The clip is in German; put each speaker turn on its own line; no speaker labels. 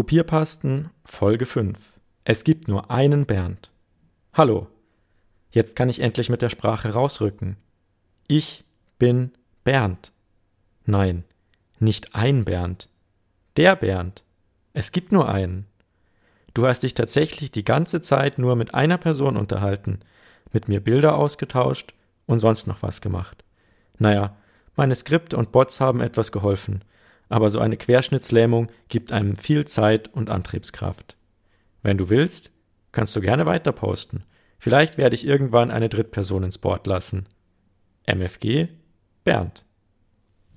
Kopierpasten Folge 5. Es gibt nur einen Bernd. Hallo. Jetzt kann ich endlich mit der Sprache rausrücken. Ich bin Bernd. Nein, nicht ein Bernd. Der Bernd. Es gibt nur einen. Du hast dich tatsächlich die ganze Zeit nur mit einer Person unterhalten, mit mir Bilder ausgetauscht und sonst noch was gemacht. Naja, meine Skripte und Bots haben etwas geholfen, aber so eine Querschnittslähmung gibt einem viel Zeit und Antriebskraft. Wenn du willst, kannst du gerne weiter posten. Vielleicht werde ich irgendwann eine Drittperson ins Board lassen. MFG Bernd